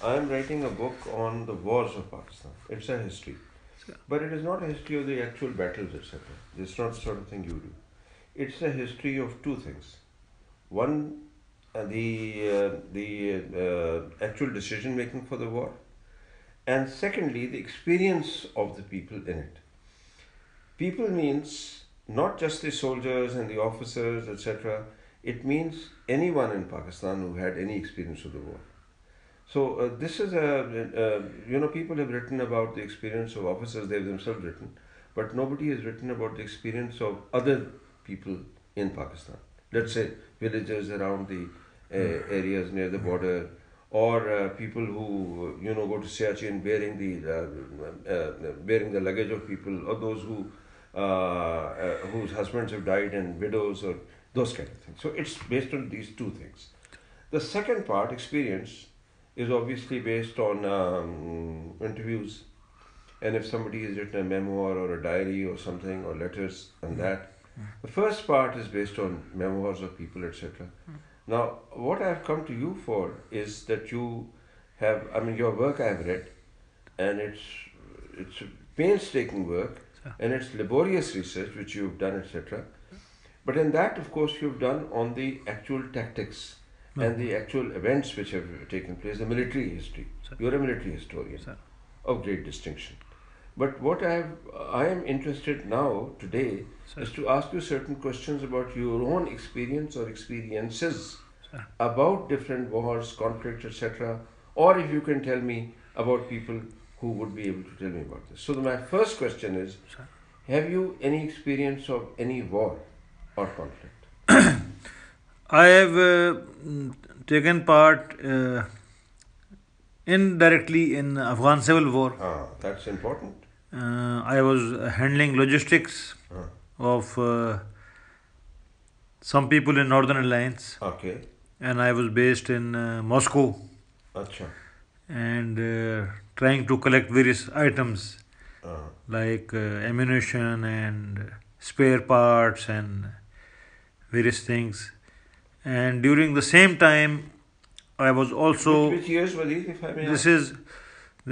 I am writing a book on the wars of Pakistan. It's a history. But it is not a history of the actual battles, etc. It's not the sort of thing you do. It's a history of two things. One, uh, the, uh, the uh, actual decision making for the war, and secondly, the experience of the people in it. People means not just the soldiers and the officers, etc. It means anyone in Pakistan who had any experience of the war. So uh, this is a, uh, you know, people have written about the experience of officers, they've themselves written, but nobody has written about the experience of other people in Pakistan. Let's say villagers around the uh, areas near the border, or uh, people who, you know, go to Siachen bearing the, uh, uh, bearing the luggage of people, or those who, whose husbands have died and widows, or those kind of things. So it's based on these two things. The second part, experience, is obviously based on um, interviews. And if somebody has written a memoir or a diary or something or letters and mm. that, mm. the first part is based on memoirs of people, etc. Mm. Now, what I have come to you for is that you have, I mean, your work I have read, and it's it's painstaking work, and it's laborious research which you've done, etc. But in that, of course, you've done on the actual tactics no. and the actual events which have taken place, the military history. Sir. You're a military historian Sir. of great distinction. But what I have, I am interested now today Sir. is to ask you certain questions about your own experience or experiences about different wars, conflicts, etc. Or if you can tell me about people who would be able to tell me about this. So the, my first question is, have you any experience of any war or conflict? I have uh, taken part uh, indirectly in Afghan civil war. Ah, that's important. Uh, I was handling logistics ah. of uh, some people in Northern Alliance. Okay. And I was based in uh, Moscow. Achha. And uh, trying to collect various items ah. like ammunition and spare parts and various things and during the same time I was also which, which years were these if I may this is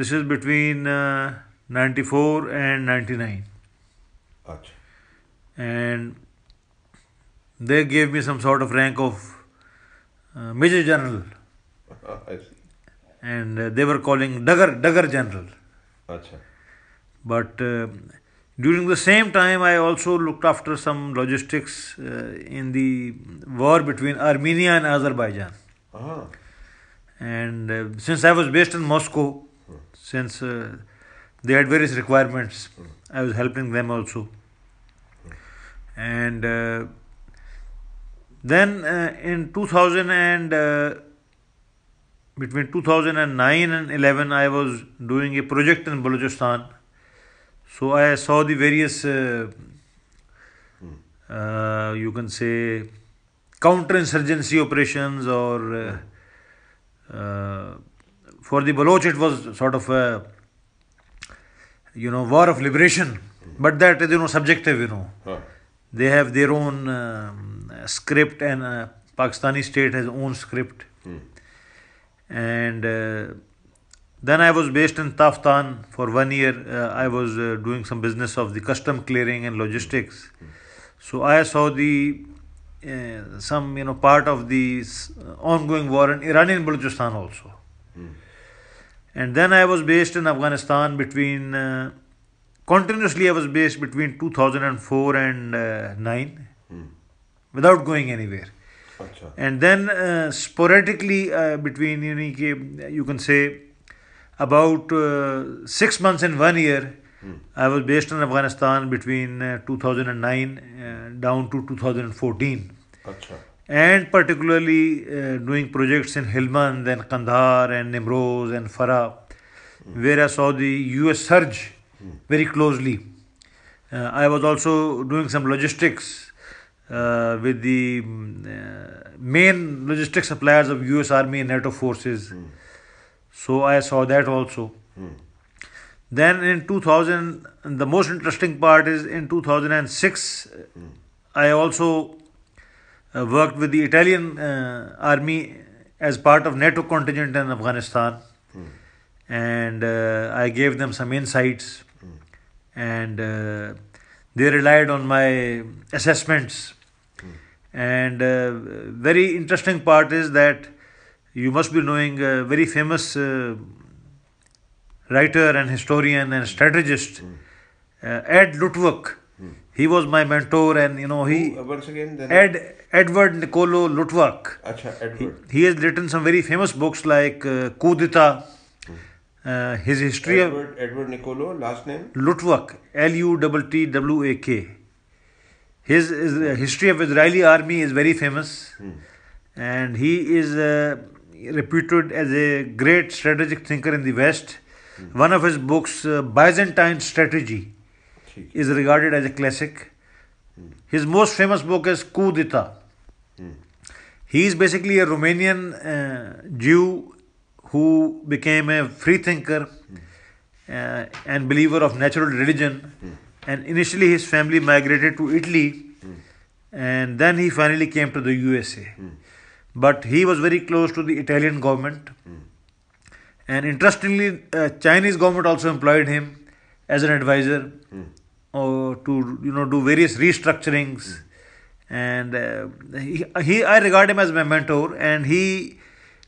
this is between uh, 94 and 99 Achha. and they gave me some sort of rank of uh, major general I see. and uh, they were calling Dagger Dagger general Achha. but uh, during the same time, I also looked after some logistics uh, in the war between Armenia and Azerbaijan. Uh-huh. And uh, since I was based in Moscow, hmm. since uh, they had various requirements, hmm. I was helping them also. Hmm. And uh, then uh, in 2000 and uh, between 2009 and 11, I was doing a project in Balochistan so I saw the various you can say counter insurgency operations اور for the Baloch it was sort of you know war of liberation but that is you do subject no they have their own script and Pakistani state has own script and then I was based in Taftan for one year. Uh, I was uh, doing some business of the custom clearing and logistics. So I saw the uh, some you know part of the ongoing war in Iranian Balochistan also. Mm. And then I was based in Afghanistan between uh, continuously I was based between 2004 and uh, 9 mm. without going anywhere. Achha. And then uh, sporadically between you know, you can say about uh, six months in one year, hmm. I was based in Afghanistan between uh, 2009 uh, down to 2014. Achha. And particularly uh, doing projects in Helmand, and Kandahar and Nimroz and Farah, hmm. where I saw the US surge hmm. very closely. Uh, I was also doing some logistics uh, with the main logistics suppliers of US Army and NATO forces. So I saw that also. Hmm. Then in 2000, the most interesting part is in 2006, hmm. I also uh, worked with the Italian uh, army as part of NATO contingent in Afghanistan. and uh, I gave them some insights, and uh, they relied on my assessments. And uh, very interesting part is that you must be knowing a very famous uh, writer and historian and strategist, uh, Ed Luttwak. He was my mentor, and you know he Who, uh, once again, then. Ed Edward Nicolo Luttwak. Acha, He, Edward. he has written some very famous books like uh, Coup d'État, uh, his history of Edward, Edward Nicolo, last name? Luttwak, L U T T W A K. His, his uh, history of Israeli army is very famous, and he is uh, reputed as a great strategic thinker in the West. Hmm. One of his books, uh, Byzantine Strategy, is regarded as a classic. Hmm. His most famous book is Coup d'État. Hmm. He is basically a Romanian uh, Jew who became a free thinker uh, and believer of natural religion. And initially, his family migrated to Italy, and then he finally came to the USA but he was very close to the Italian government. Mm. And interestingly, uh, Chinese government also employed him as an advisor mm. to you know do various restructurings. Mm. And uh, he, he, I regard him as my mentor, and he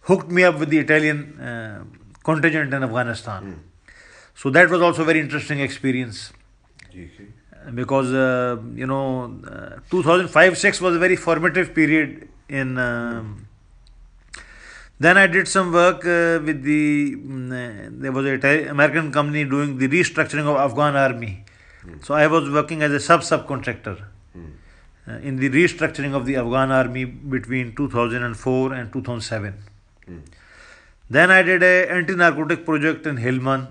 hooked me up with the Italian uh, contingent in Afghanistan. So that was also a very interesting experience. Okay because uh, you know uh, 2005 6 was a very formative period in um, then i did some work uh, with the mm, uh, there was a Thai- american company doing the restructuring of afghan army. So i was working as a sub subcontractor uh, in the restructuring of the afghan army between 2004 and 2007 then i did a anti narcotic project in Helmand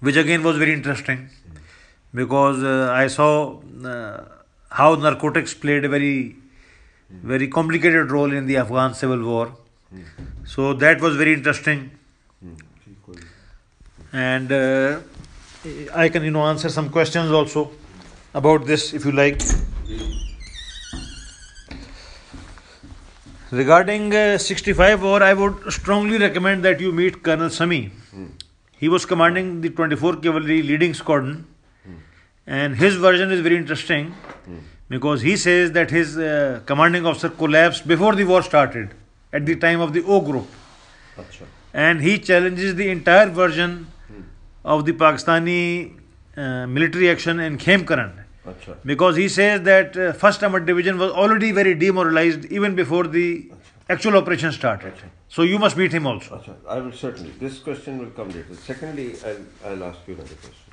which again was very interesting because uh, I saw uh, how narcotics played a very, Hmm. very complicated role in the Afghan civil war. Hmm. So that was very interesting. Hmm. And uh, I can, you know, answer some questions also about this if you like. Regarding uh, 65 war, I would strongly recommend that you meet Colonel Sami. He was commanding the 24 Cavalry Leading Squadron, and his version is very interesting because he says that his uh, commanding officer collapsed before the war started at the time of the O group. And he challenges the entire version hmm. of the Pakistani uh, military action in Khemkaran. Because he says that uh, first armored division was already very demoralized even before the actual operation started. So you must meet him also. I will certainly. This question will come later. Secondly, I'll, I'll ask you another question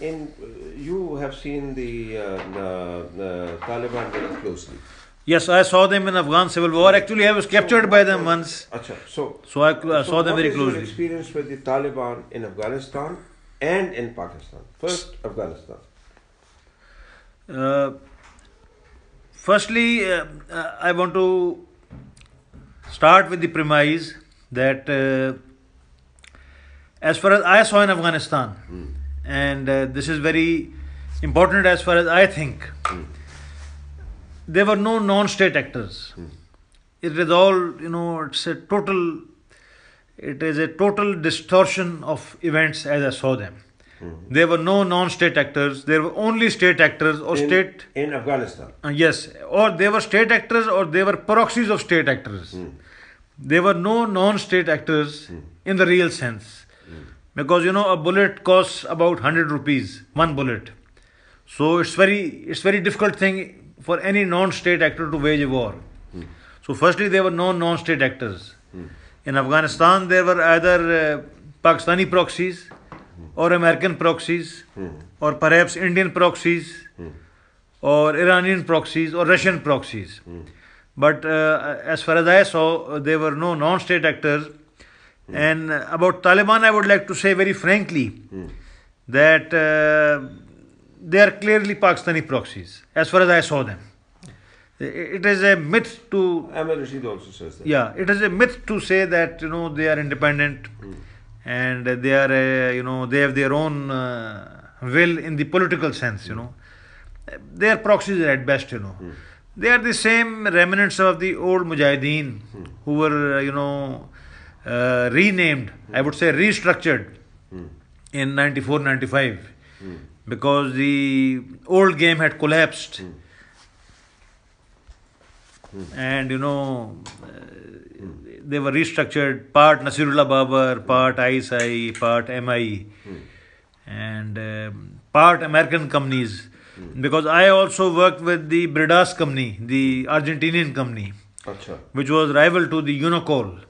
in you have seen the, uh, the, the Taliban very closely. Yes, I saw them in Afghan civil war. Actually, I was captured by them once. Achha, so, so I so saw them very closely. What is your experience with the Taliban in Afghanistan and in Pakistan? First, Afghanistan. Uh, firstly, uh, I want to start with the premise that, uh, as far as I saw in Afghanistan. Hmm and uh, this is very important as far as I think, hmm. there were no non-state actors. Hmm. It is all you know. It's a total. It is a total distortion of events as I saw them. Hmm. There were no non-state actors. There were only state actors or in, state. in Afghanistan Uh, yes, or they were state actors or they were proxies of state actors. There were no non-state actors in the real sense, because you know a bullet costs about hundred rupees, one bullet. So it's very it's very difficult thing for any non-state actor to wage a war. So firstly, there were no non-state actors. In Afghanistan, there were either uh, Pakistani proxies or American proxies or perhaps Indian proxies or Iranian proxies or Russian proxies. But uh, as far as I saw, there were no non state actors. And about Taliban, I would like to say very frankly that uh, they are clearly Pakistani proxies, as far as I saw them. It is a myth to Ahmed Rashid also says that yeah, it is a myth to say that you know they are independent and they are uh, you know they have their own uh, will in the political sense. You know, they are proxies at best. You know, they are the same remnants of the old Mujahideen who were uh, you know uh, renamed, I would say restructured hmm. in 94 95 because the old game had collapsed. Hmm. Hmm. And you know, uh, they were restructured part Nasirullah Babar, part ISI, part MI, and um, part American companies. Because I also worked with the Bridas company, the Argentinian company, Acha. which was rival to the Unocal.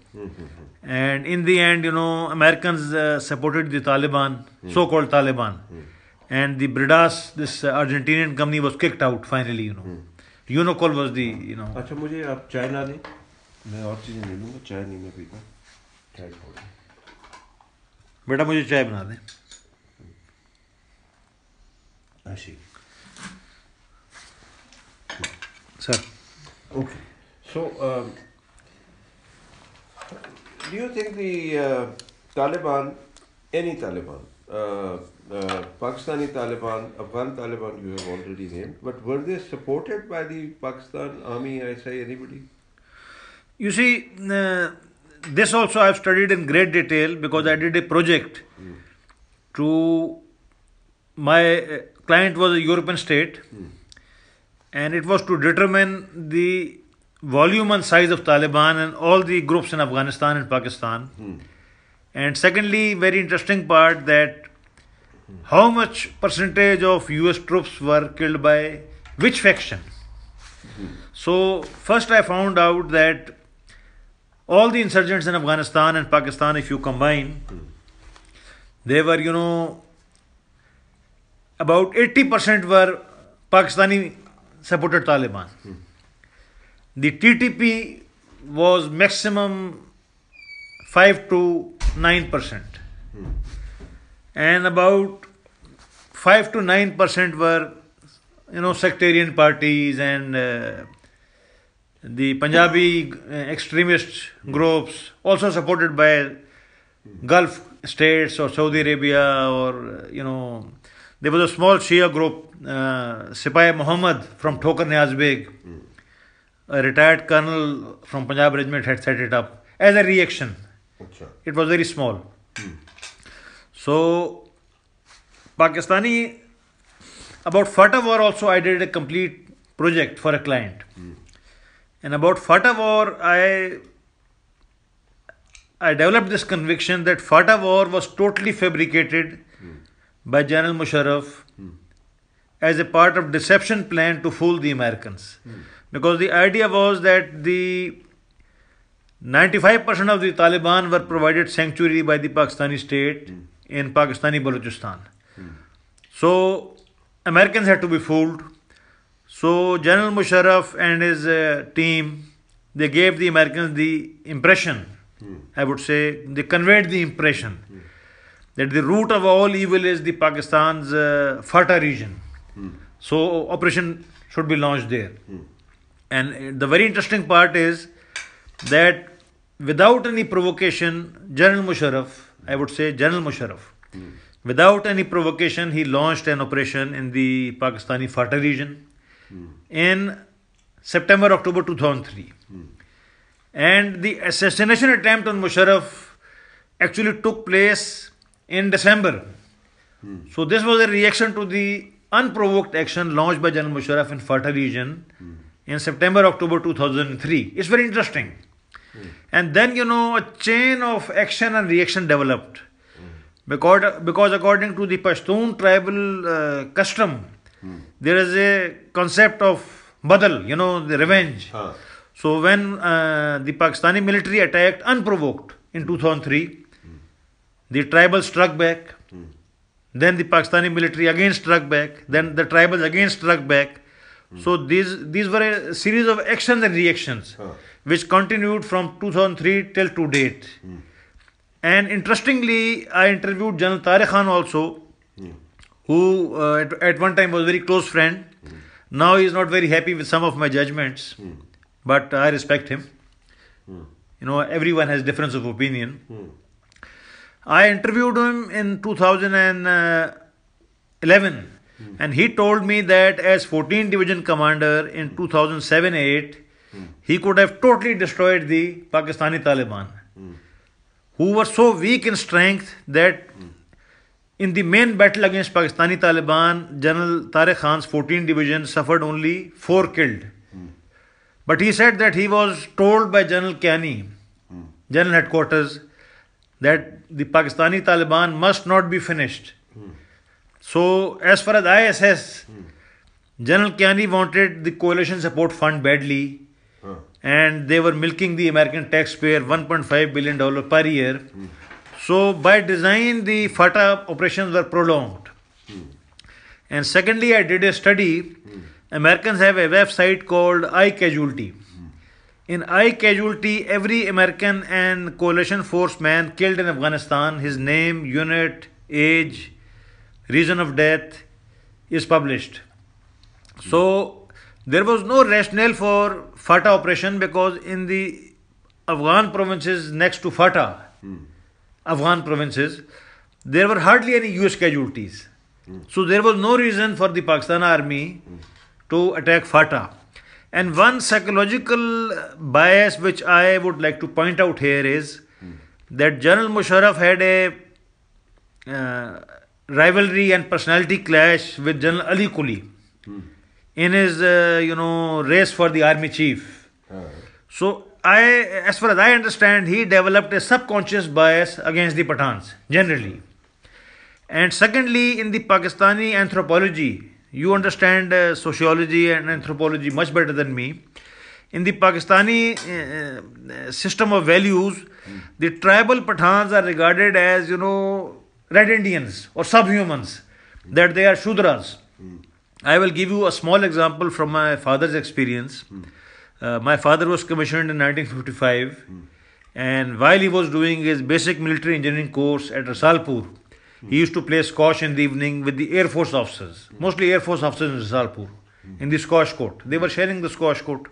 And in the end, you know, Americans uh, supported the Taliban, mm. so called Taliban. Mm. And the Bridas, this uh, Argentinian company, was kicked out finally, you know. Mm. Unocal was the, you know. अच्छा मुझे आप चाय ना दें मैं और चीज़ें ले लूँगा चाय नहीं मैं पीता चाय बेटा मुझे चाय बना दें ऐसी sir okay so uh, do you think the uh, Taliban, any Taliban, uh, uh, Pakistani Taliban, Afghan Taliban, you have already named, but were they supported by the Pakistan Army, I say, anybody? You see, uh, this also I've studied in great detail because I did a project to my uh, client was a European state and it was to determine the volume and size of Taliban and all the groups in Afghanistan and Pakistan and secondly very interesting part that how much percentage of U S troops were killed by which faction so first I found out that all the insurgent Afghanistan and Pakistan if you combine there were you know about eighty percent و Pakistani supported Taliban The TTP was maximum 5 to 9%. And about 5 to 9% were, you know, sectarian parties and uh, the Punjabi uh, extremist groups, also supported by Gulf states or Saudi Arabia or, you know, there was a small Shia group, uh, Sipai Muhammad from Thokar Niaz Beg, a retired colonel from Punjab Regiment had set it up as a reaction. It was very small. So, Pakistani, about FATA war also, I did a complete project for a client. And about FATA war, I I developed this conviction that FATA war was totally fabricated by General Musharraf as a part of deception plan to fool the Americans. Because the idea was that the 95% of the Taliban were provided sanctuary by the Pakistani state hmm. in Pakistani Balochistan. Hmm. So Americans had to be fooled. So General Musharraf and his uh, team they gave the Americans the impression, hmm. I would say, they conveyed the impression that the root of all evil is the Pakistan's uh, FATA region. So operation should be launched there. And the very interesting part is that without any provocation, General Musharraf, I would say General Musharraf, without any provocation, he launched an operation in the Pakistani FATA region in September October 2003. And the assassination attempt on Musharraf actually took place in December. So this was a reaction to the unprovoked action launched by General Musharraf in FATA region in September October 2003. It's very interesting. Hmm. And then you know a chain of action and reaction developed because because according to the Pashtun tribal uh, custom, hmm. there is a concept of badal, you know, the revenge. So when uh, the Pakistani military attacked unprovoked in hmm. 2003, the tribals struck back. Then the Pakistani military again struck back. Then the tribals again struck back. So these these were a series of actions and reactions, Huh. which continued from 2003 till to date. Hmm. And interestingly, I interviewed General Tariq Khan also, hmm. who uh, at, at one time was a very close friend. Hmm. Now he is not very happy with some of my judgments, but I respect him. You know, everyone has difference of opinion. I interviewed him in 2011 uh, and he told me that as 14 division commander in 2007-8 he could have totally destroyed the Pakistani Taliban who were so weak in strength that in the main battle against Pakistani Taliban, General Tariq Khan's 14th division suffered only four killed. But he said that he was told by General Kayani, General Headquarters, that the Pakistani Taliban must not be finished. So, as far as ISS, assess, General Kayani wanted the coalition support fund badly, and they were milking the American taxpayer 1.5 billion dollar per year. So, by design, the FATA operations were prolonged. And secondly, I did a study. Americans have a website called I Casualty. In I Casualty, every American and coalition force man killed in Afghanistan, his name, unit, age, reason of death is published. So there was no rationale for FATA operation because in the Afghan provinces next to FATA, hmm. Afghan provinces, there were hardly any US casualties. Hmm. So there was no reason for the Pakistan army hmm. to attack FATA. And one psychological bias which I would like to point out here is that General Musharraf had a uh, rivalry and personality clash with General Ali Quli in his, uh, you know, race for the army chief. So I, as far as I understand, he developed a subconscious bias against the Pathans generally. And secondly, in the Pakistani anthropology, you understand uh, sociology and anthropology much better than me. In the Pakistani uh, system of values, the tribal Pathans are regarded as, you know, red Indians or subhumans, that they are Shudras. Hmm. I will give you a small example from my father's experience. Hmm. Uh, my father was commissioned in 1955, hmm. and while he was doing his basic military engineering course at Risalpur, he used to play squash in the evening with the Air Force officers, mostly Air Force officers in Risalpur, in the squash court. They were sharing the squash court.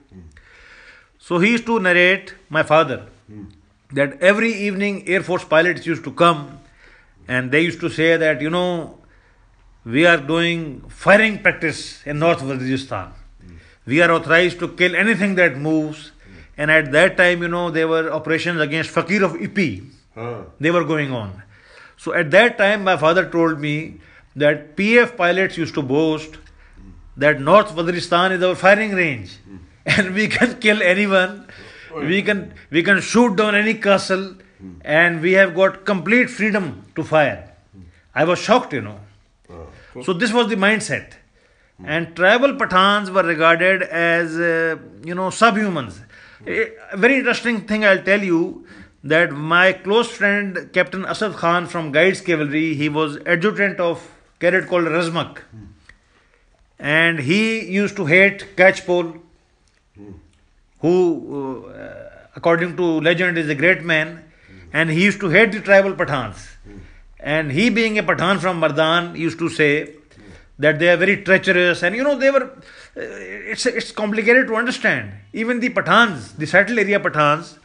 So he used to narrate, my father, that every evening Air Force pilots used to come and they used to say that, you know, we are doing firing practice in North Waziristan. We are authorized to kill anything that moves. And at that time, you know, there were operations against Fakir of Ipi. They were going on. So at that time, my father told me that PF pilots used to boast that North Waziristan is our firing range, hmm. and we can kill anyone. Oh, we can we can shoot down any castle, and we have got complete freedom to fire. I was shocked, you know. So this was the mindset. And tribal Pathans were regarded as, uh, you know, subhumans. A very interesting thing I'll tell you that my close friend Captain Asad Khan from Guides Cavalry, he was adjutant of cadet called Razmak. And he used to hate Catchpole, who, uh, according to legend, is a great man. And he used to hate the tribal Pathans. And he, being a Pathan from Mardan, used to say that they are very treacherous. And you know, they were, uh, it's, it's complicated to understand. Even the Pathans, the settled area Pathans,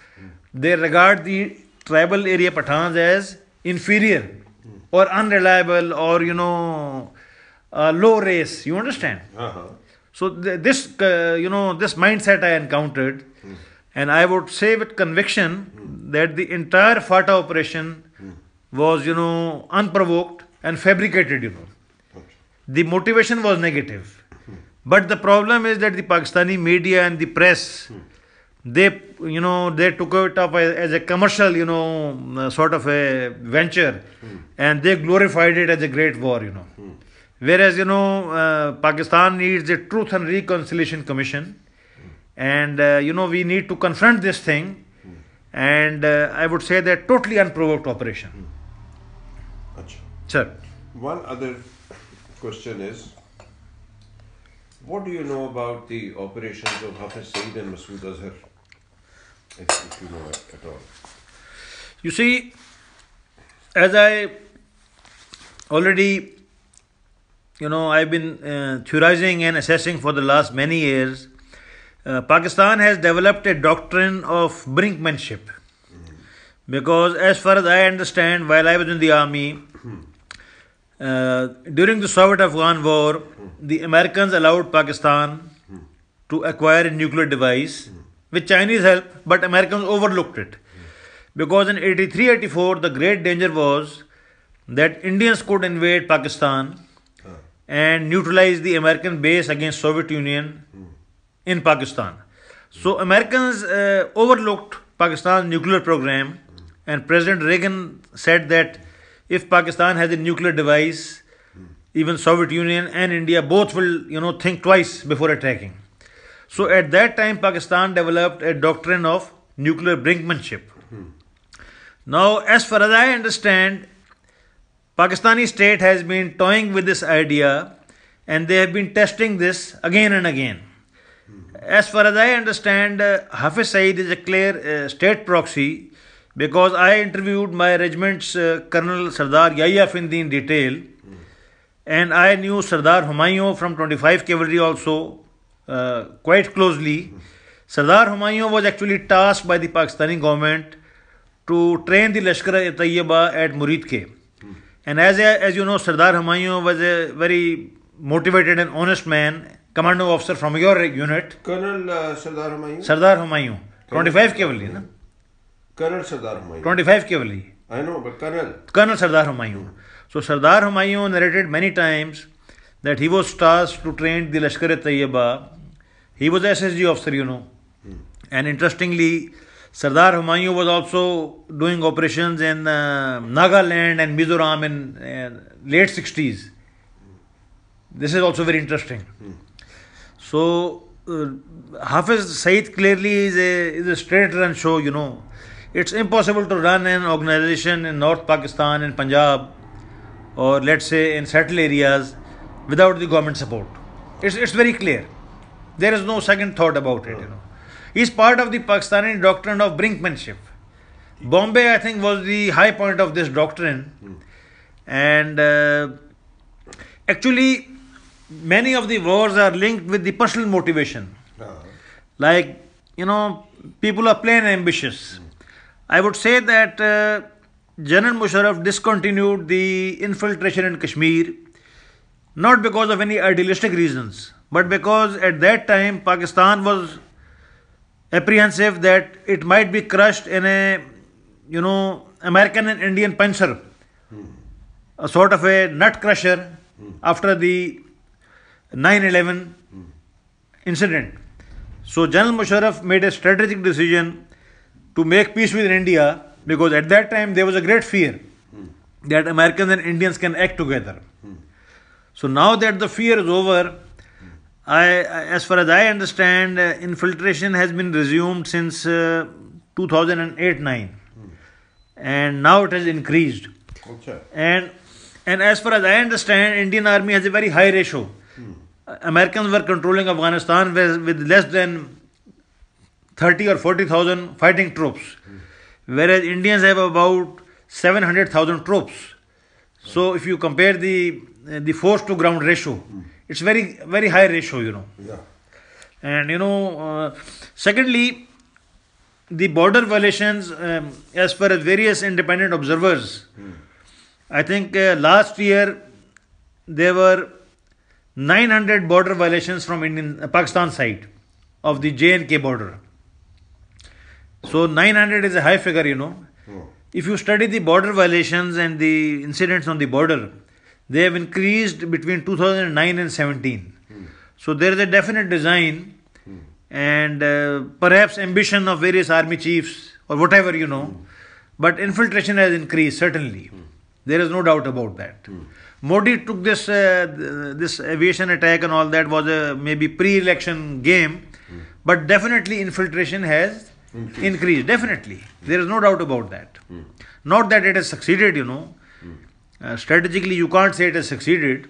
they regard the tribal area Pathans as inferior or unreliable or, you know, uh, low race. You understand? Uh-huh. So th- this, uh, you know, this mindset I encountered, and I would say with conviction that the entire FATA operation was, you know, unprovoked and fabricated, you know. The motivation was negative. But the problem is that the Pakistani media and the press, they, you know, they took it up as, as a commercial, you know, sort of a venture, and they glorified it as a great war, you know. Whereas, you know, uh, Pakistan needs a Truth and Reconciliation Commission, and, uh, you know, we need to confront this thing, and uh, I would say that totally unprovoked operation. Acha. Sir. One other question is what do you know about the operations of Hafiz Saeed and Masood Azhar? If, if you know it at all. You see, as I already, you know, I've been uh, theorizing and assessing for the last many years, uh, Pakistan has developed a doctrine of brinkmanship. Because, as far as I understand, while I was in the army, uh, during the Soviet Afghan War, the Americans allowed Pakistan to acquire a nuclear device with Chinese help, but Americans overlooked it because in 83 84 the great danger was that Indians could invade Pakistan and neutralize the American base against Soviet Union in Pakistan. So Americans uh, overlooked Pakistan's nuclear program, and President Reagan said that if Pakistan has a nuclear device, even Soviet Union and India both will, you know, think twice before attacking. So at that time, Pakistan developed a doctrine of nuclear brinkmanship. Now, as far as I understand, Pakistani state has been toying with this idea and they have been testing this again and again. As far as I understand, uh, Hafiz Saeed is a clear uh, state proxy because I interviewed my regiment's uh, Colonel Sardar Yahya Findi in detail and I knew Sardar Humayun from 25 Cavalry also uh, quite closely. Sardar Humayun was actually tasked by the Pakistani government to train the Lashkar-e-Tayyiba at Muridke. And as, as you know, Sardar Humayun was a very motivated and honest man, commando officer from your unit. Colonel uh, Sardar Humayun? Sardar Humayun. 25 Cavalry, no? Colonel Sardar Humayun. 25 Cavalry. I know, but Colonel. Colonel Sardar Humayun. So Sardar Humayun narrated many times that he was tasked to train the Lashkar-e-Tayyiba. He was SSG officer, you know. And interestingly, Sardar Humayun was also doing operations in uh, Nagaland and Mizoram in uh, late 60s. This is also very interesting. So, uh, Hafiz Saeed clearly is a, is a straight run show, you know. It's impossible to run an organization in North Pakistan and Punjab or let's say in settled areas without the government support. It's, it's very clear. There is no second thought about it, you know. He's part of the Pakistani doctrine of brinkmanship. Bombay, I think, was the high point of this doctrine. And uh, actually, many of the wars are linked with the personal motivation. Ah. Like, you know, people are plain ambitious. Hmm. I would say that uh, General Musharraf discontinued the infiltration in Kashmir not because of any idealistic reasons, but because at that time Pakistan was apprehensive that it might be crushed in a, you know, American and Indian pincer, hmm. a sort of a nut crusher hmm. after the 9 11 incident. So General Musharraf made a strategic decision to make peace with India because at that time there was a great fear that Americans and Indians can act together. So now that the fear is over, I, as far as I understand, uh, infiltration has been resumed since uh, 2008-9, and now it has increased. Okay. And and as far as I understand, Indian Army has a very high ratio. Americans were controlling Afghanistan with, with less than 30 or 40,000 fighting troops, whereas Indians have about 700,000 troops. So if you compare the the force to ground ratio, it's very very high ratio, you know. Yeah. And you know, uh, secondly, the border violations, um, as per various independent observers, I think uh, last year there were 900 border violations from Indian uh, Pakistan side of the J and K border. So 900 is a high figure, you know. Hmm. If you study the border violations and the incidents on the border, they have increased between 2009 and 17. Hmm. So there is a definite design hmm. and uh, perhaps ambition of various army chiefs or whatever you know, but infiltration has increased certainly. There is no doubt about that. Modi took this uh, this aviation attack and all that was a maybe pre-election game, but definitely infiltration has increased. Definitely, there is no doubt about that. Not that it has succeeded, you know. Uh, strategically, you can't say it has succeeded,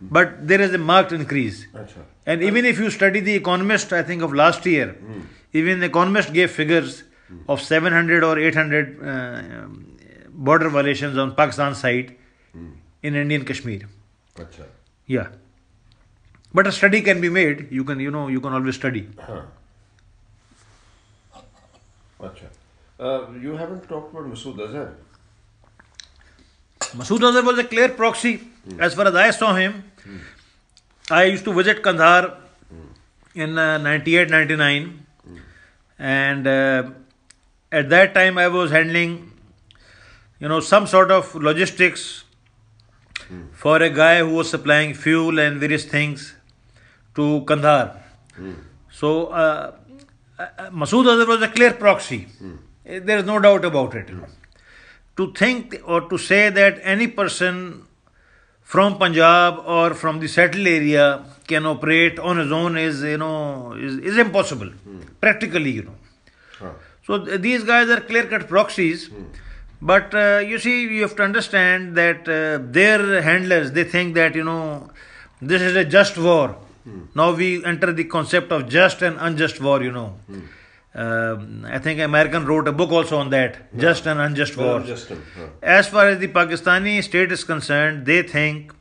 but there is a marked increase. Acha. And even if you study the Economist, I think of last year, even the Economist gave figures of 700 or 800 uh, border violations on Pakistan side in Indian Kashmir. Acha. Yeah. But a study can be made. You can, you know, you can always study. Huh. Uh, you haven't talked about Masood Azhar. Masood Azhar was a clear proxy. As far as I saw him, I used to visit Kandahar in uh, 98 99. And uh, at that time I was handling, you know, some sort of logistics for a guy who was supplying fuel and various things to Kandahar. So uh, uh, Masood Azhar was a clear proxy. There is no doubt about it. To think or to say that any person from Punjab or from the settled area can operate on his own is, you know, is, is impossible, practically, you know. Huh. So th- these guys are clear-cut proxies. But uh, you see, you have to understand that uh, their handlers they think that you know this is a just war. Mm. Now we enter the concept of just and unjust war. You know, mm. um, I think American wrote a book also on that, just and unjust war. Unjust. As far as the Pakistani state is concerned, they think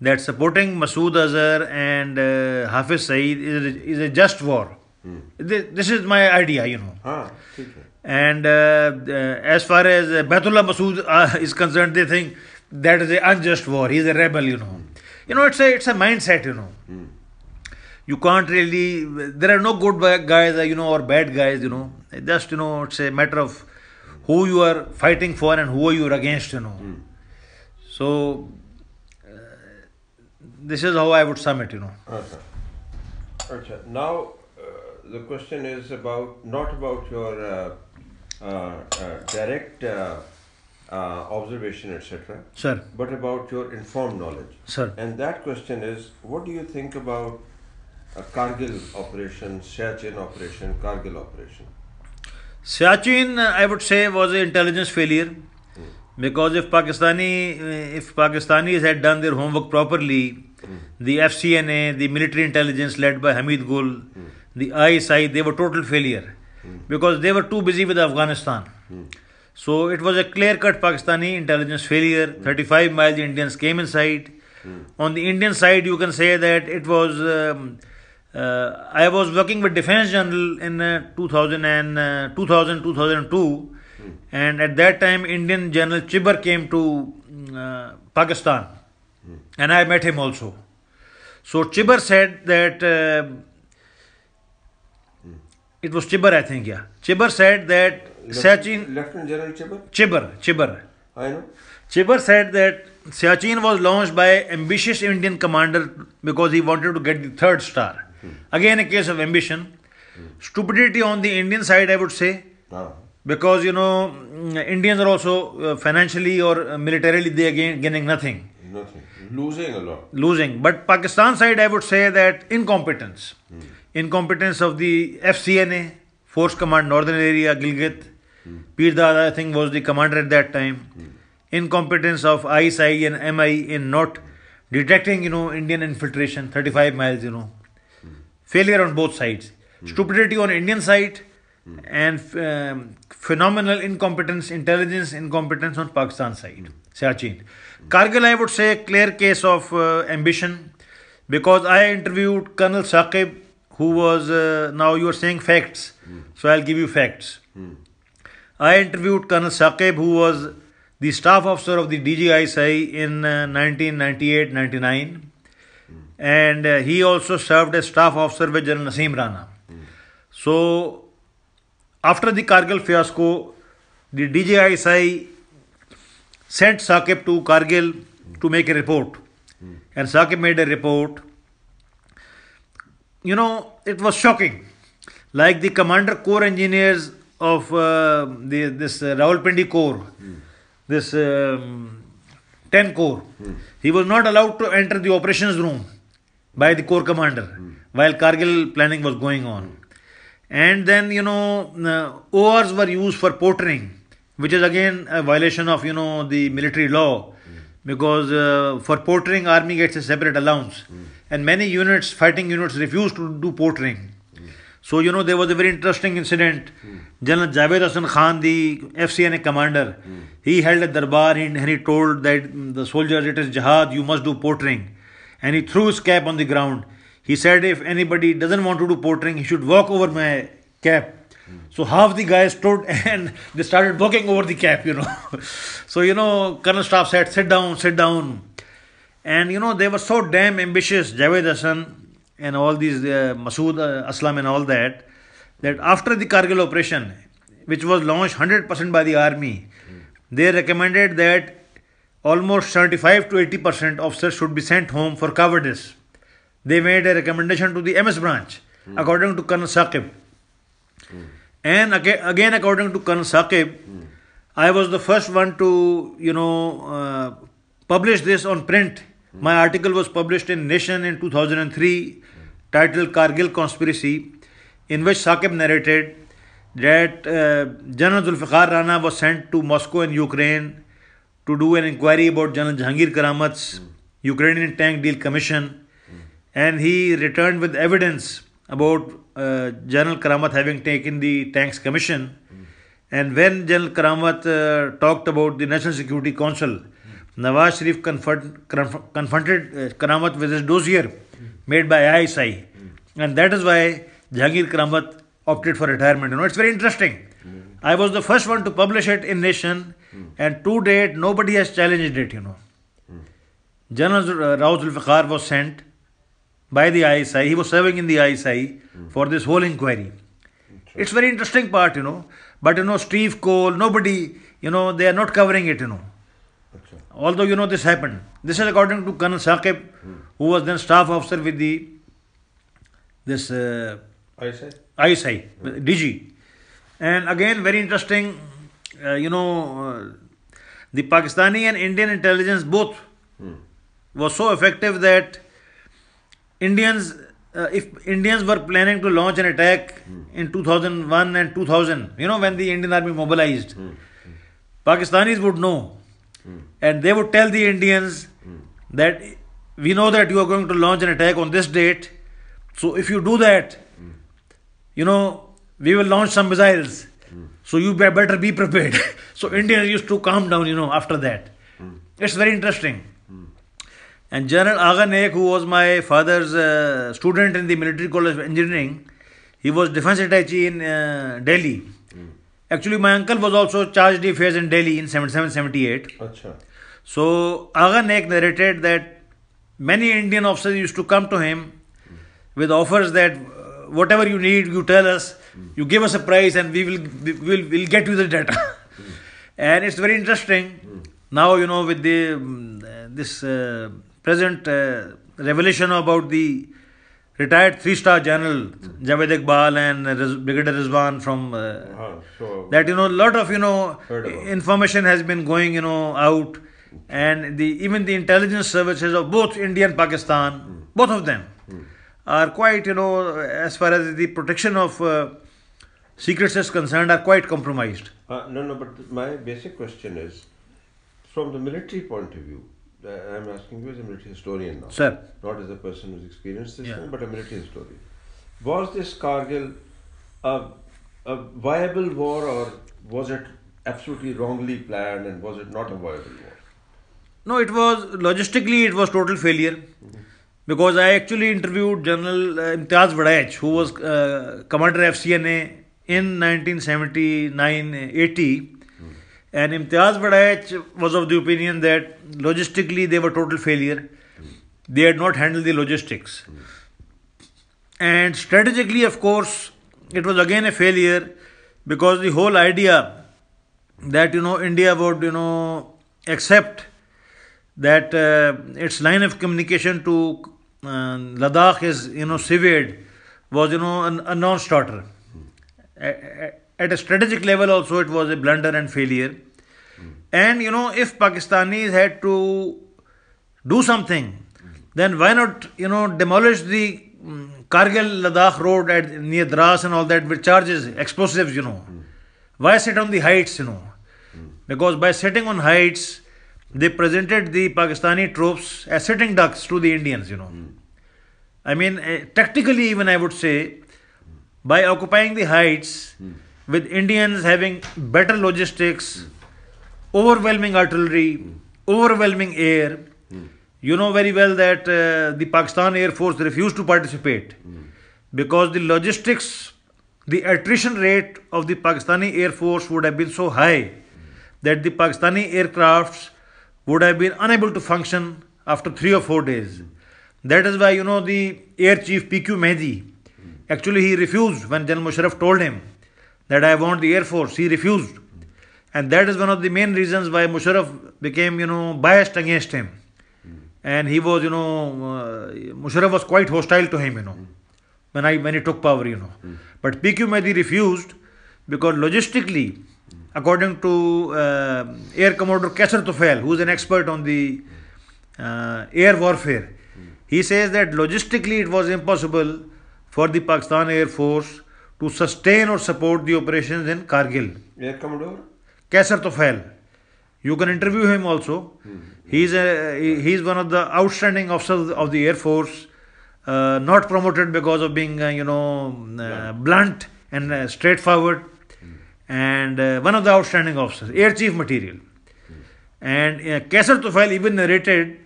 that supporting Masood Azhar and uh, Hafiz Saeed is, is a just war. Mm. This, this, is my idea, you know. Ah, and uh, uh, as far as uh, Baitullah Mehsud is concerned, they think that is an unjust war. He's a rebel, you know. You know, it's a it's a mindset, you know. Mm. You can't really. There are no good guys, you know, or bad guys, you know. Just you know, it's a matter of who you are fighting for and who you are against, you know. Mm. So uh, this is how I would sum it, you know. Okay. Okay. Now uh, the question is about not about your. Uh direct uh, uh, observation etc Sir, but about your informed knowledge. Sir. and that question is what do you think about a Kargil operation Siachen operation Kargil operation? Siachen, uh, I would say, was an intelligence failure. Because if Pakistani, uh, if Pakistanis had done their homework properly, the FCNA, the military intelligence led by Hamid Gul, the ISI, they were total failure because they were too busy with Afghanistan. So it was a clear-cut Pakistani intelligence failure. 35 miles Indians came inside. On the Indian side, you can say that it was. Um, uh, I was working with Defence Journal in uh, 2000 and uh, 2000 2002, and at that time Indian General Chibber came to uh, Pakistan, and I met him also. So Chibber said that uh, it was Chibar, I think, yeah. Chibar said that Siachen, Lieutenant General Chibar Chibar, Chibar. I know Chibar said that Siachen was launched by ambitious Indian commander because he wanted to get the third star. Again, a case of ambition. Stupidity on the Indian side, I would say, हाँ because you know mm, Indians are also uh, financially or uh, militarily they are gain, gaining nothing, nothing losing a lot losing. But Pakistan side, I would say that incompetence, incompetence of the FCNA, Force Command Northern Area, Gilgit, Pir Dada, I think was the commander at that time. Incompetence of ISI and MI in not detecting, you know, Indian infiltration, 35 miles, you know. Failure on both sides. Stupidity on Indian side and um, phenomenal incompetence, intelligence incompetence on Pakistan side. Siachen. Kargil, I would say, clear case of uh, ambition because I interviewed Colonel Saqib, who was, uh, now you are saying facts, so I'll give you facts. I interviewed Colonel Saqib, who was the staff officer of the DGISI in uh, 1998 99, and uh, he also served as staff officer with General Naseem Rana. So, after the Kargil fiasco, the DGISI sent Saqib to Kargil to make a report, and Saqib made a report. You know, it was shocking. Like the commander corps engineers of uh, the, this uh, Rawalpindi Corps, this um, 10 Corps, he was not allowed to enter the operations room by the Corps commander while Kargil planning was going on. And then, you know, uh, ORs were used for portering, which is again a violation of, you know, the military law. Because uh, for portering, army gets a separate allowance. And many units, fighting units, refused to do portering. So, you know, there was a very interesting incident. General Javed Hassan Khan, the FCNA commander, he held a darbar and he told that mm, the soldiers, it is jihad, you must do portering. And he threw his cap on the ground. He said, if anybody doesn't want to do portering, he should walk over my cap. So half the guys stood and they started walking over the cap, you know. so, you know, Colonel Staff said, sit down, sit down. And, you know, they were so damn ambitious, Javed Hassan and all these uh, Masood uh, Aslam and all that, that after the Kargil operation, which was launched 100% by the army, they recommended that almost 75 to 80% officers should be sent home for cowardice. They made a recommendation to the MS branch, according to Colonel Saqib. And again, according to Colonel Saqib, I was the first one to, you know, uh, publish this on print. My article was published in Nation in 2003, titled Kargil Conspiracy, in which Saqib narrated that uh, General Zulfikar Rana was sent to Moscow and Ukraine to do an inquiry about General Jahangir Karamat's mm. Ukrainian tank deal commission, mm. and he returned with evidence about uh, General Karamat having taken the tanks commission. Mm. And when General Karamat uh, talked about the National Security Council, Nawaz Sharif confront, confronted uh, Karamat with his dossier made by ISI, hmm. and that is why Jahangir Karamat opted for retirement. You know, it's very interesting. Hmm. I was the first one to publish it in Nation, hmm. and to date, nobody has challenged it, you know. General uh, Raoul Zulfikar was sent by the ISI, he was serving in the ISI for this whole inquiry. It's very interesting part, you know. But, you know, Steve Coll, nobody, you know, they are not covering it, you know. Although, you know, this happened. This is according to Colonel Saqib, who was then staff officer with the, this, uh, ISI? ISI, DG. And again, very interesting, uh, you know, uh, the Pakistani and Indian intelligence both hmm. was so effective that Indians, uh, if Indians were planning to launch an attack hmm. in 2001 and 2000, you know, when the Indian army mobilized, hmm. Pakistanis would know. And they would tell the Indians that we know that you are going to launch an attack on this date. So if you do that, you know, we will launch some missiles. Mm. So you better be prepared. so Indians used to calm down, you know, after that. Mm. It's very interesting. Mm. And General Agha Naik, who was my father's uh, student in the Military College of Engineering, he was defense attaché in uh, Delhi. Actually, my uncle was also charged the affairs in Delhi in 77 78. Achha. So Agha Naik narrated that many Indian officers used to come to him with offers that whatever you need, you tell us, you give us a price, and we will we will we'll get you the data. and it's very interesting. Now you know with the um, this uh, present uh, revelation about the retired three-star general Javed Iqbal and Brigadier Rizwan from uh, uh, so that you know a lot of you know information has been going you know out and the even the intelligence services of both India and Pakistan mm. both of them mm are quite, you know, as far as the protection of uh, secrets is concerned, are quite compromised. Uh, no, no, but my basic question is from the military point of view, uh, I'm asking you as a military historian now. Sir. Not as a person who's experienced this yeah. thing, but a military historian. Was this Kargil a, a viable war or was it absolutely wrongly planned and was it not a viable war? No, it was logistically it was total failure. Mm-hmm because I actually interviewed General uh, Imtiaz Waraich, who was uh, commander FCNA in 1979-80. And Imtiaz Waraich was of the opinion that logistically they were total failure. They had not handled the logistics. And strategically, of course, it was again a failure because the whole idea that you know India would you know accept that uh, its line of communication to uh, Ladakh is you know severed was you know a non-starter. At a strategic level, also it was a blunder and failure. And you know, if Pakistanis had to do something, then why not you know demolish the um, Kargil Ladakh road at near Dras and all that with charges, explosives, you know. Why sit on the heights, you know? Because by sitting on heights, they presented the Pakistani troops as sitting ducks to the Indians, you know. Mm. I mean, uh, tactically, even I would say, by occupying the heights, mm. With Indians having better logistics, overwhelming artillery, overwhelming air, you know very well that uh, the Pakistan Air Force refused to participate because the logistics, the attrition rate of the Pakistani Air Force would have been so high that the Pakistani aircrafts would have been unable to function after three or four days. That is why, you know, the Air Chief PQ Mehdi, actually he refused when General Musharraf told him that I want the Air Force. He refused. And that is one of the main reasons why Musharraf became, you know, biased against him. And he was, you know, uh, Musharraf was quite hostile to him, you know, when, I, when he took power, you know. But PQ Mehdi refused because logistically, according to uh, Air Commodore Kaisar Tufail, who is an expert on the uh, air warfare, he says that logistically it was impossible for the Pakistan Air Force to sustain or support the operations in Kargil. Air Commodore? Kaisar Tufail. You can interview him also. He's a he's one of the outstanding officers of the Air Force, uh, not promoted because of being uh, you know uh, blunt and uh, straightforward, and uh, one of the outstanding officers, Air Chief material. And uh, Kaisar Tufail even narrated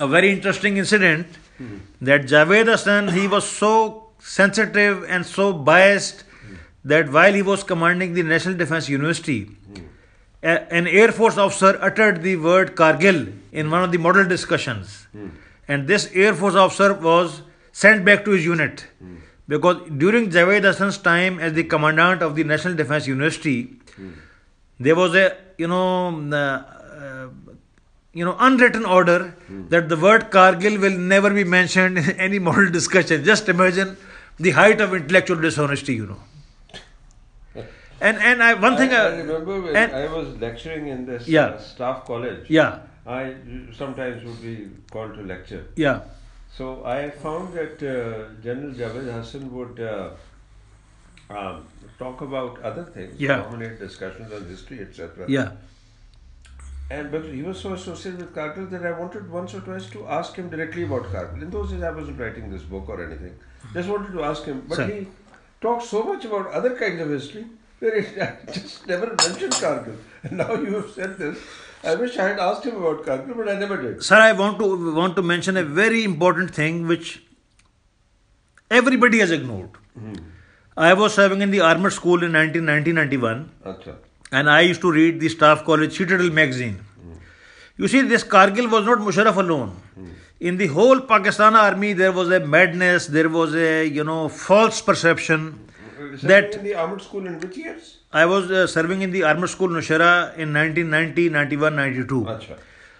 a very interesting incident that Javed Hassan he was so sensitive and so biased that while he was commanding the National Defense University, hmm. a- an Air Force officer uttered the word Kargil in one of the model discussions. Hmm. And this Air Force officer was sent back to his unit. Hmm. Because during Javed Hassan's time as the commandant of the National Defense University, there was a you know uh, uh, you know unwritten order that the word Kargil will never be mentioned in any model discussion. Just imagine the height of intellectual dishonesty, you know. And and I one thing I, I, I remember when and- I was lecturing in this Yeah. uh, staff college. yeah I sometimes would be called to lecture. yeah So I found that uh, General Javed Hassan would uh, um, talk about other things, Yeah. dominate discussions on history, etc. yeah And but he was so associated with Kargil that I wanted once or twice to ask him directly about Kargil. In those days, I wasn't writing this book or anything. Just wanted to ask him, but Sir. he talked so much about other kinds of history it, I just never mentioned Kargil. And now you have said this. I wish I had asked him about Kargil, but I never did. Sir, I want to want to mention a very important thing which everybody has ignored. Hmm. I was serving in the armored school in 1990-91 Acha. and I used to read the staff college Citadel magazine. Hmm. You see, this Kargil was not Musharraf alone. In the whole Pakistan army, there was a madness, there was a you know false perception Serving that in the armored school in which years? I was uh, serving in the armored school Nowshera in 1990, 91, 92. Acha.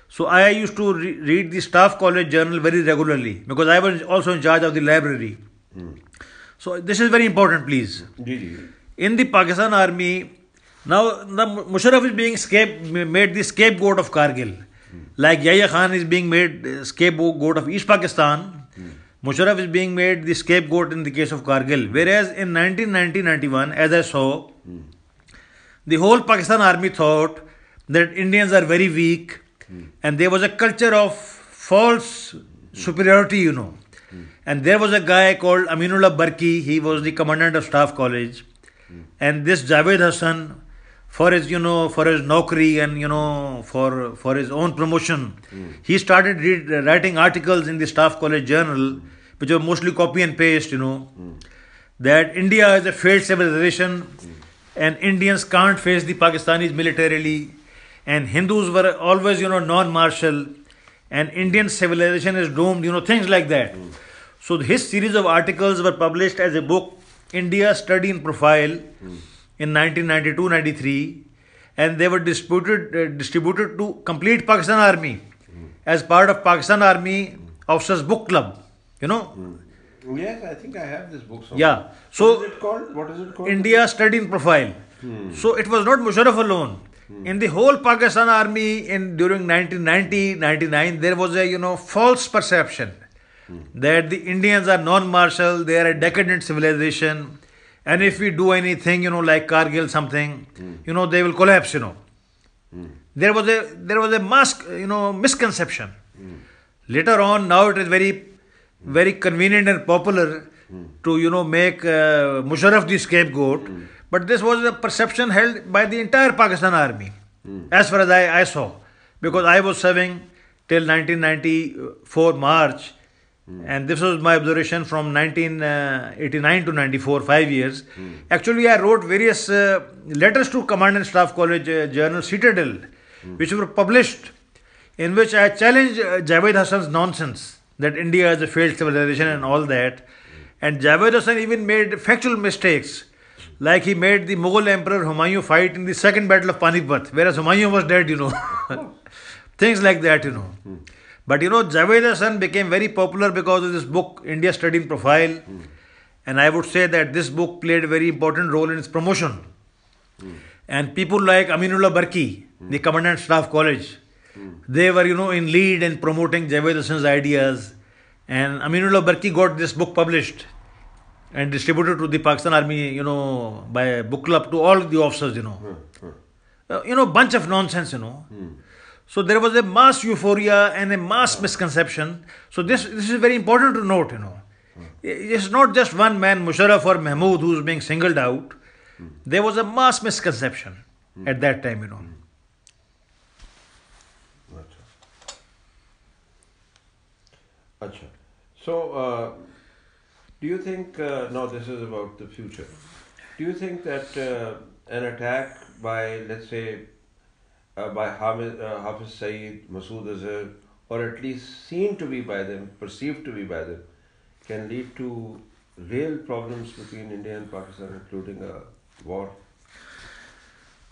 So I used to re- read the staff college journal very regularly because I was also in charge of the library. So this is very important, please. Ji. In the Pakistan army, now the Musharraf is being scape, made the scapegoat of Kargil, like Yahya Khan is being made uh, scapegoat of East Pakistan. Musharraf is being made the scapegoat in the case of Kargil. Whereas in 1990-91, as I saw, the whole Pakistan army thought that Indians are very weak and there was a culture of false superiority, you know. And there was a guy called Aminullah Barki, he was the commandant of staff college. And this Javed Hassan, for his you know for his نوکری and you know for for his own promotion he writing articles in the staff college journal which are mostly copy and paste you know that India is a failed civilisation and Indians can't face the Pakistani and Hindus were always you know non martial and Indian civilisation is doom you know things like that so his series of articles were published as a book India study in profile in 1992-93, and they were distributed uh, distributed to complete Pakistan Army hmm. as part of Pakistan Army Officers Book Club. You know, hmm. Yes, I think I have this book somewhere. yeah. So what is it called? What is it called? India study in profile. Hmm. So it was not Musharraf alone. In the whole Pakistan army in during 1990 99 there was a you know false perception that the Indians are non-martial, they are a decadent civilization, and if we do anything you know like Kargil something, hmm. you know they will collapse. You know. Hmm. There was a there was a mask you know misconception. Hmm. Later on, now it is very very convenient and popular to you know make uh, Musharraf the scapegoat. But this was a perception held by the entire Pakistan army, as far as I, I saw, because I was serving till 1994 March, Hmm. and this was my observation from 1989 uh, to 94, five years. Hmm. Actually, I wrote various uh, letters to Command and Staff College uh, journal Citadel, hmm. which were published, in which I challenged uh, Javed Hassan's nonsense that India is a failed civilization and all that. And Javed Hassan even made factual mistakes. Like he made the Mughal Emperor Humayun fight in the second battle of Panipat, whereas Humayun was dead, you know. Things like that, you know. But you know, Javed Hassan became very popular because of this book, India Study in Profile. And I would say that this book played a very important role in its promotion. And people like Aminullah Barki, the Commandant Staff College, they were, you know, in lead in promoting Javed Hassan's ideas. And Aminullah Barki got this book published and distributed to the Pakistan Army, you know, by book club to all the officers, you know. Uh, you know, bunch of nonsense, you know. So there was a mass euphoria and a mass misconception. So this this is very important to note, you know. It's not just one man, Musharraf or Mahmood, who's being singled out. There was a mass misconception at that time, you know. Acha. So, uh, do you think, uh, now this is about the future, do you think that uh, an attack by, let's say, uh, by Hafiz, uh, Hafiz Saeed, Masood Azhar, or at least seen to be by them, perceived to be by them, can lead to real problems between India and Pakistan, including a war?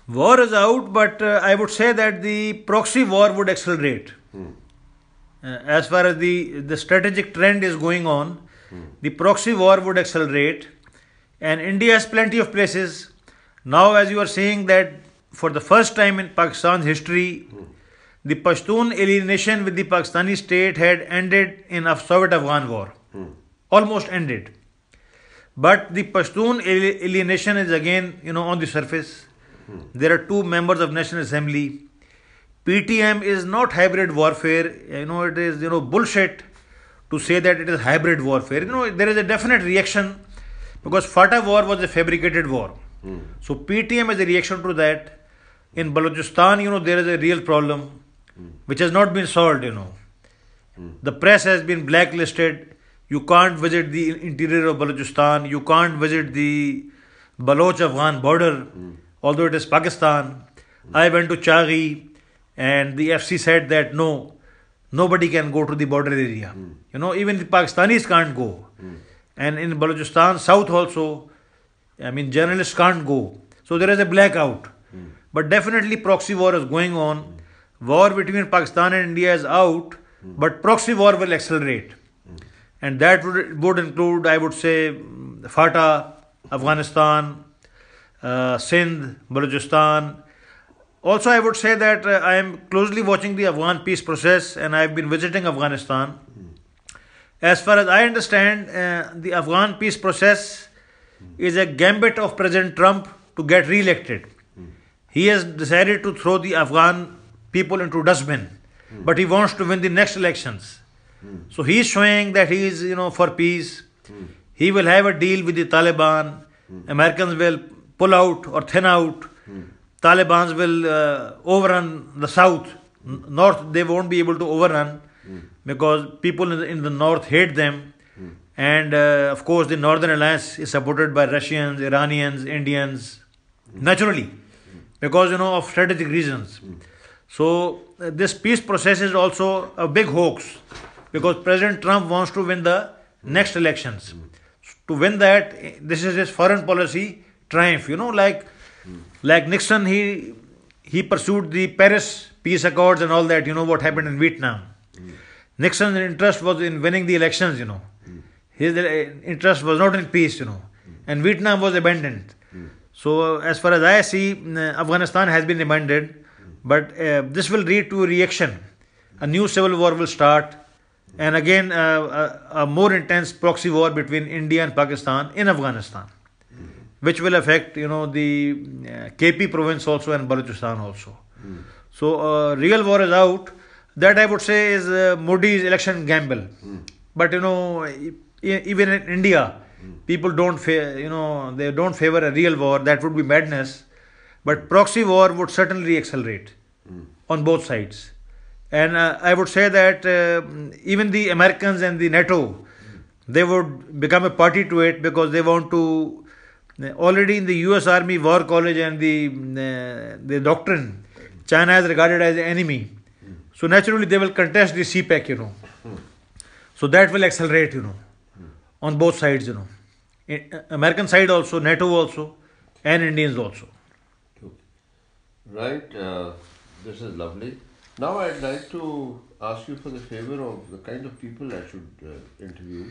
War is out, but uh, I would say that the proxy war would accelerate. Hmm. Uh, as far as the, the strategic trend is going on, the proxy war would accelerate. And India has plenty of places. Now, as you are saying, that for the first time in Pakistan's history, the Pashtun alienation with the Pakistani state had ended in a Soviet Afghan war. Almost ended. But the Pashtun alienation is again, you know, on the surface. There are two members of National Assembly. PTM is not hybrid warfare. You know, it is, you know, bullshit to say that it is hybrid warfare. You know, there is a definite reaction because FATA war was a fabricated war. So PTM is a reaction to that. In Balochistan, you know, there is a real problem which has not been solved, you know. The press has been blacklisted. You can't visit the interior of Balochistan. You can't visit the Baloch Afghan border, although it is Pakistan. I went to Chaghi and the FC said that no, nobody can go to the border area. You know, even the Pakistanis can't go. And in Balochistan, south also, I mean, journalists can't go. So there is a blackout. But definitely proxy war is going on. War between Pakistan and India is out, but proxy war will accelerate. And that would, would include, I would say, FATA, Afghanistan, uh, Sindh, Balochistan. Also, I would say that uh, I am closely watching the Afghan peace process and I have been visiting Afghanistan. As far as I understand, uh, the Afghan peace process is a gambit of President Trump to get re elected. He has decided to throw the Afghan people into dustbin, hmm. but he wants to win the next elections. Hmm. So he is showing that he is, you know, for peace. Hmm. He will have a deal with the Taliban. Americans will pull out or thin out. Taliban's will uh, overrun the south. North, they won't be able to overrun because people in the, in the north hate them. And uh, of course, the Northern Alliance is supported by Russians, Iranians, Indians, naturally, because you know of strategic reasons. So uh, this peace process is also a big hoax because President Trump wants to win the next elections. To win that, eh, this is his foreign policy triumph. You know, like like Nixon, he he pursued the Paris peace accords and all that. You know what happened in Vietnam. Nixon's interest was in winning the elections. You know, his uh, interest was not in peace. You know, and Vietnam was abandoned. So as far as I see, uh, Afghanistan has been abandoned, but uh, this will lead to a reaction. A new civil war will start, and again uh, a, a more intense proxy war between India and Pakistan in Afghanistan, which will affect you know the uh, KP province also and Balochistan also. So uh, real war is out. That I would say is uh, Modi's election gamble. But you know, even in India, people don't fa- you know they don't favor a real war. That would be madness. But proxy war would certainly accelerate on both sides. And uh, I would say that uh, even the Americans and the NATO, they would become a party to it because they want to. Already in the U.S. Army War College and the uh, the doctrine, China is regarded as an enemy. So naturally they will contest the CPEC, you know. So that will accelerate, you know, on both sides, you know. American side also, NATO also, and Indians also. Right, uh, this is lovely. Now I'd like to ask you for the favor of the kind of people I should uh, interview.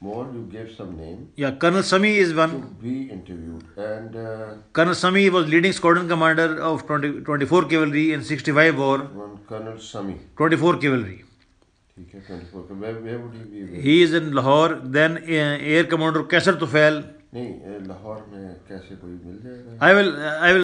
More, you gave some name Yeah, Colonel Sami is to one. be interviewed, and uh, Colonel Sami was leading squadron commander of 20, 24 cavalry in 65 war. one Colonel Sami. 24 cavalry. He is in Lahore then air commander Qaiser Tufail نہیں لاہور میں کیسے کوئی مل جائے گا؟ آئی ول آئی ول